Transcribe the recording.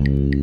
Mm.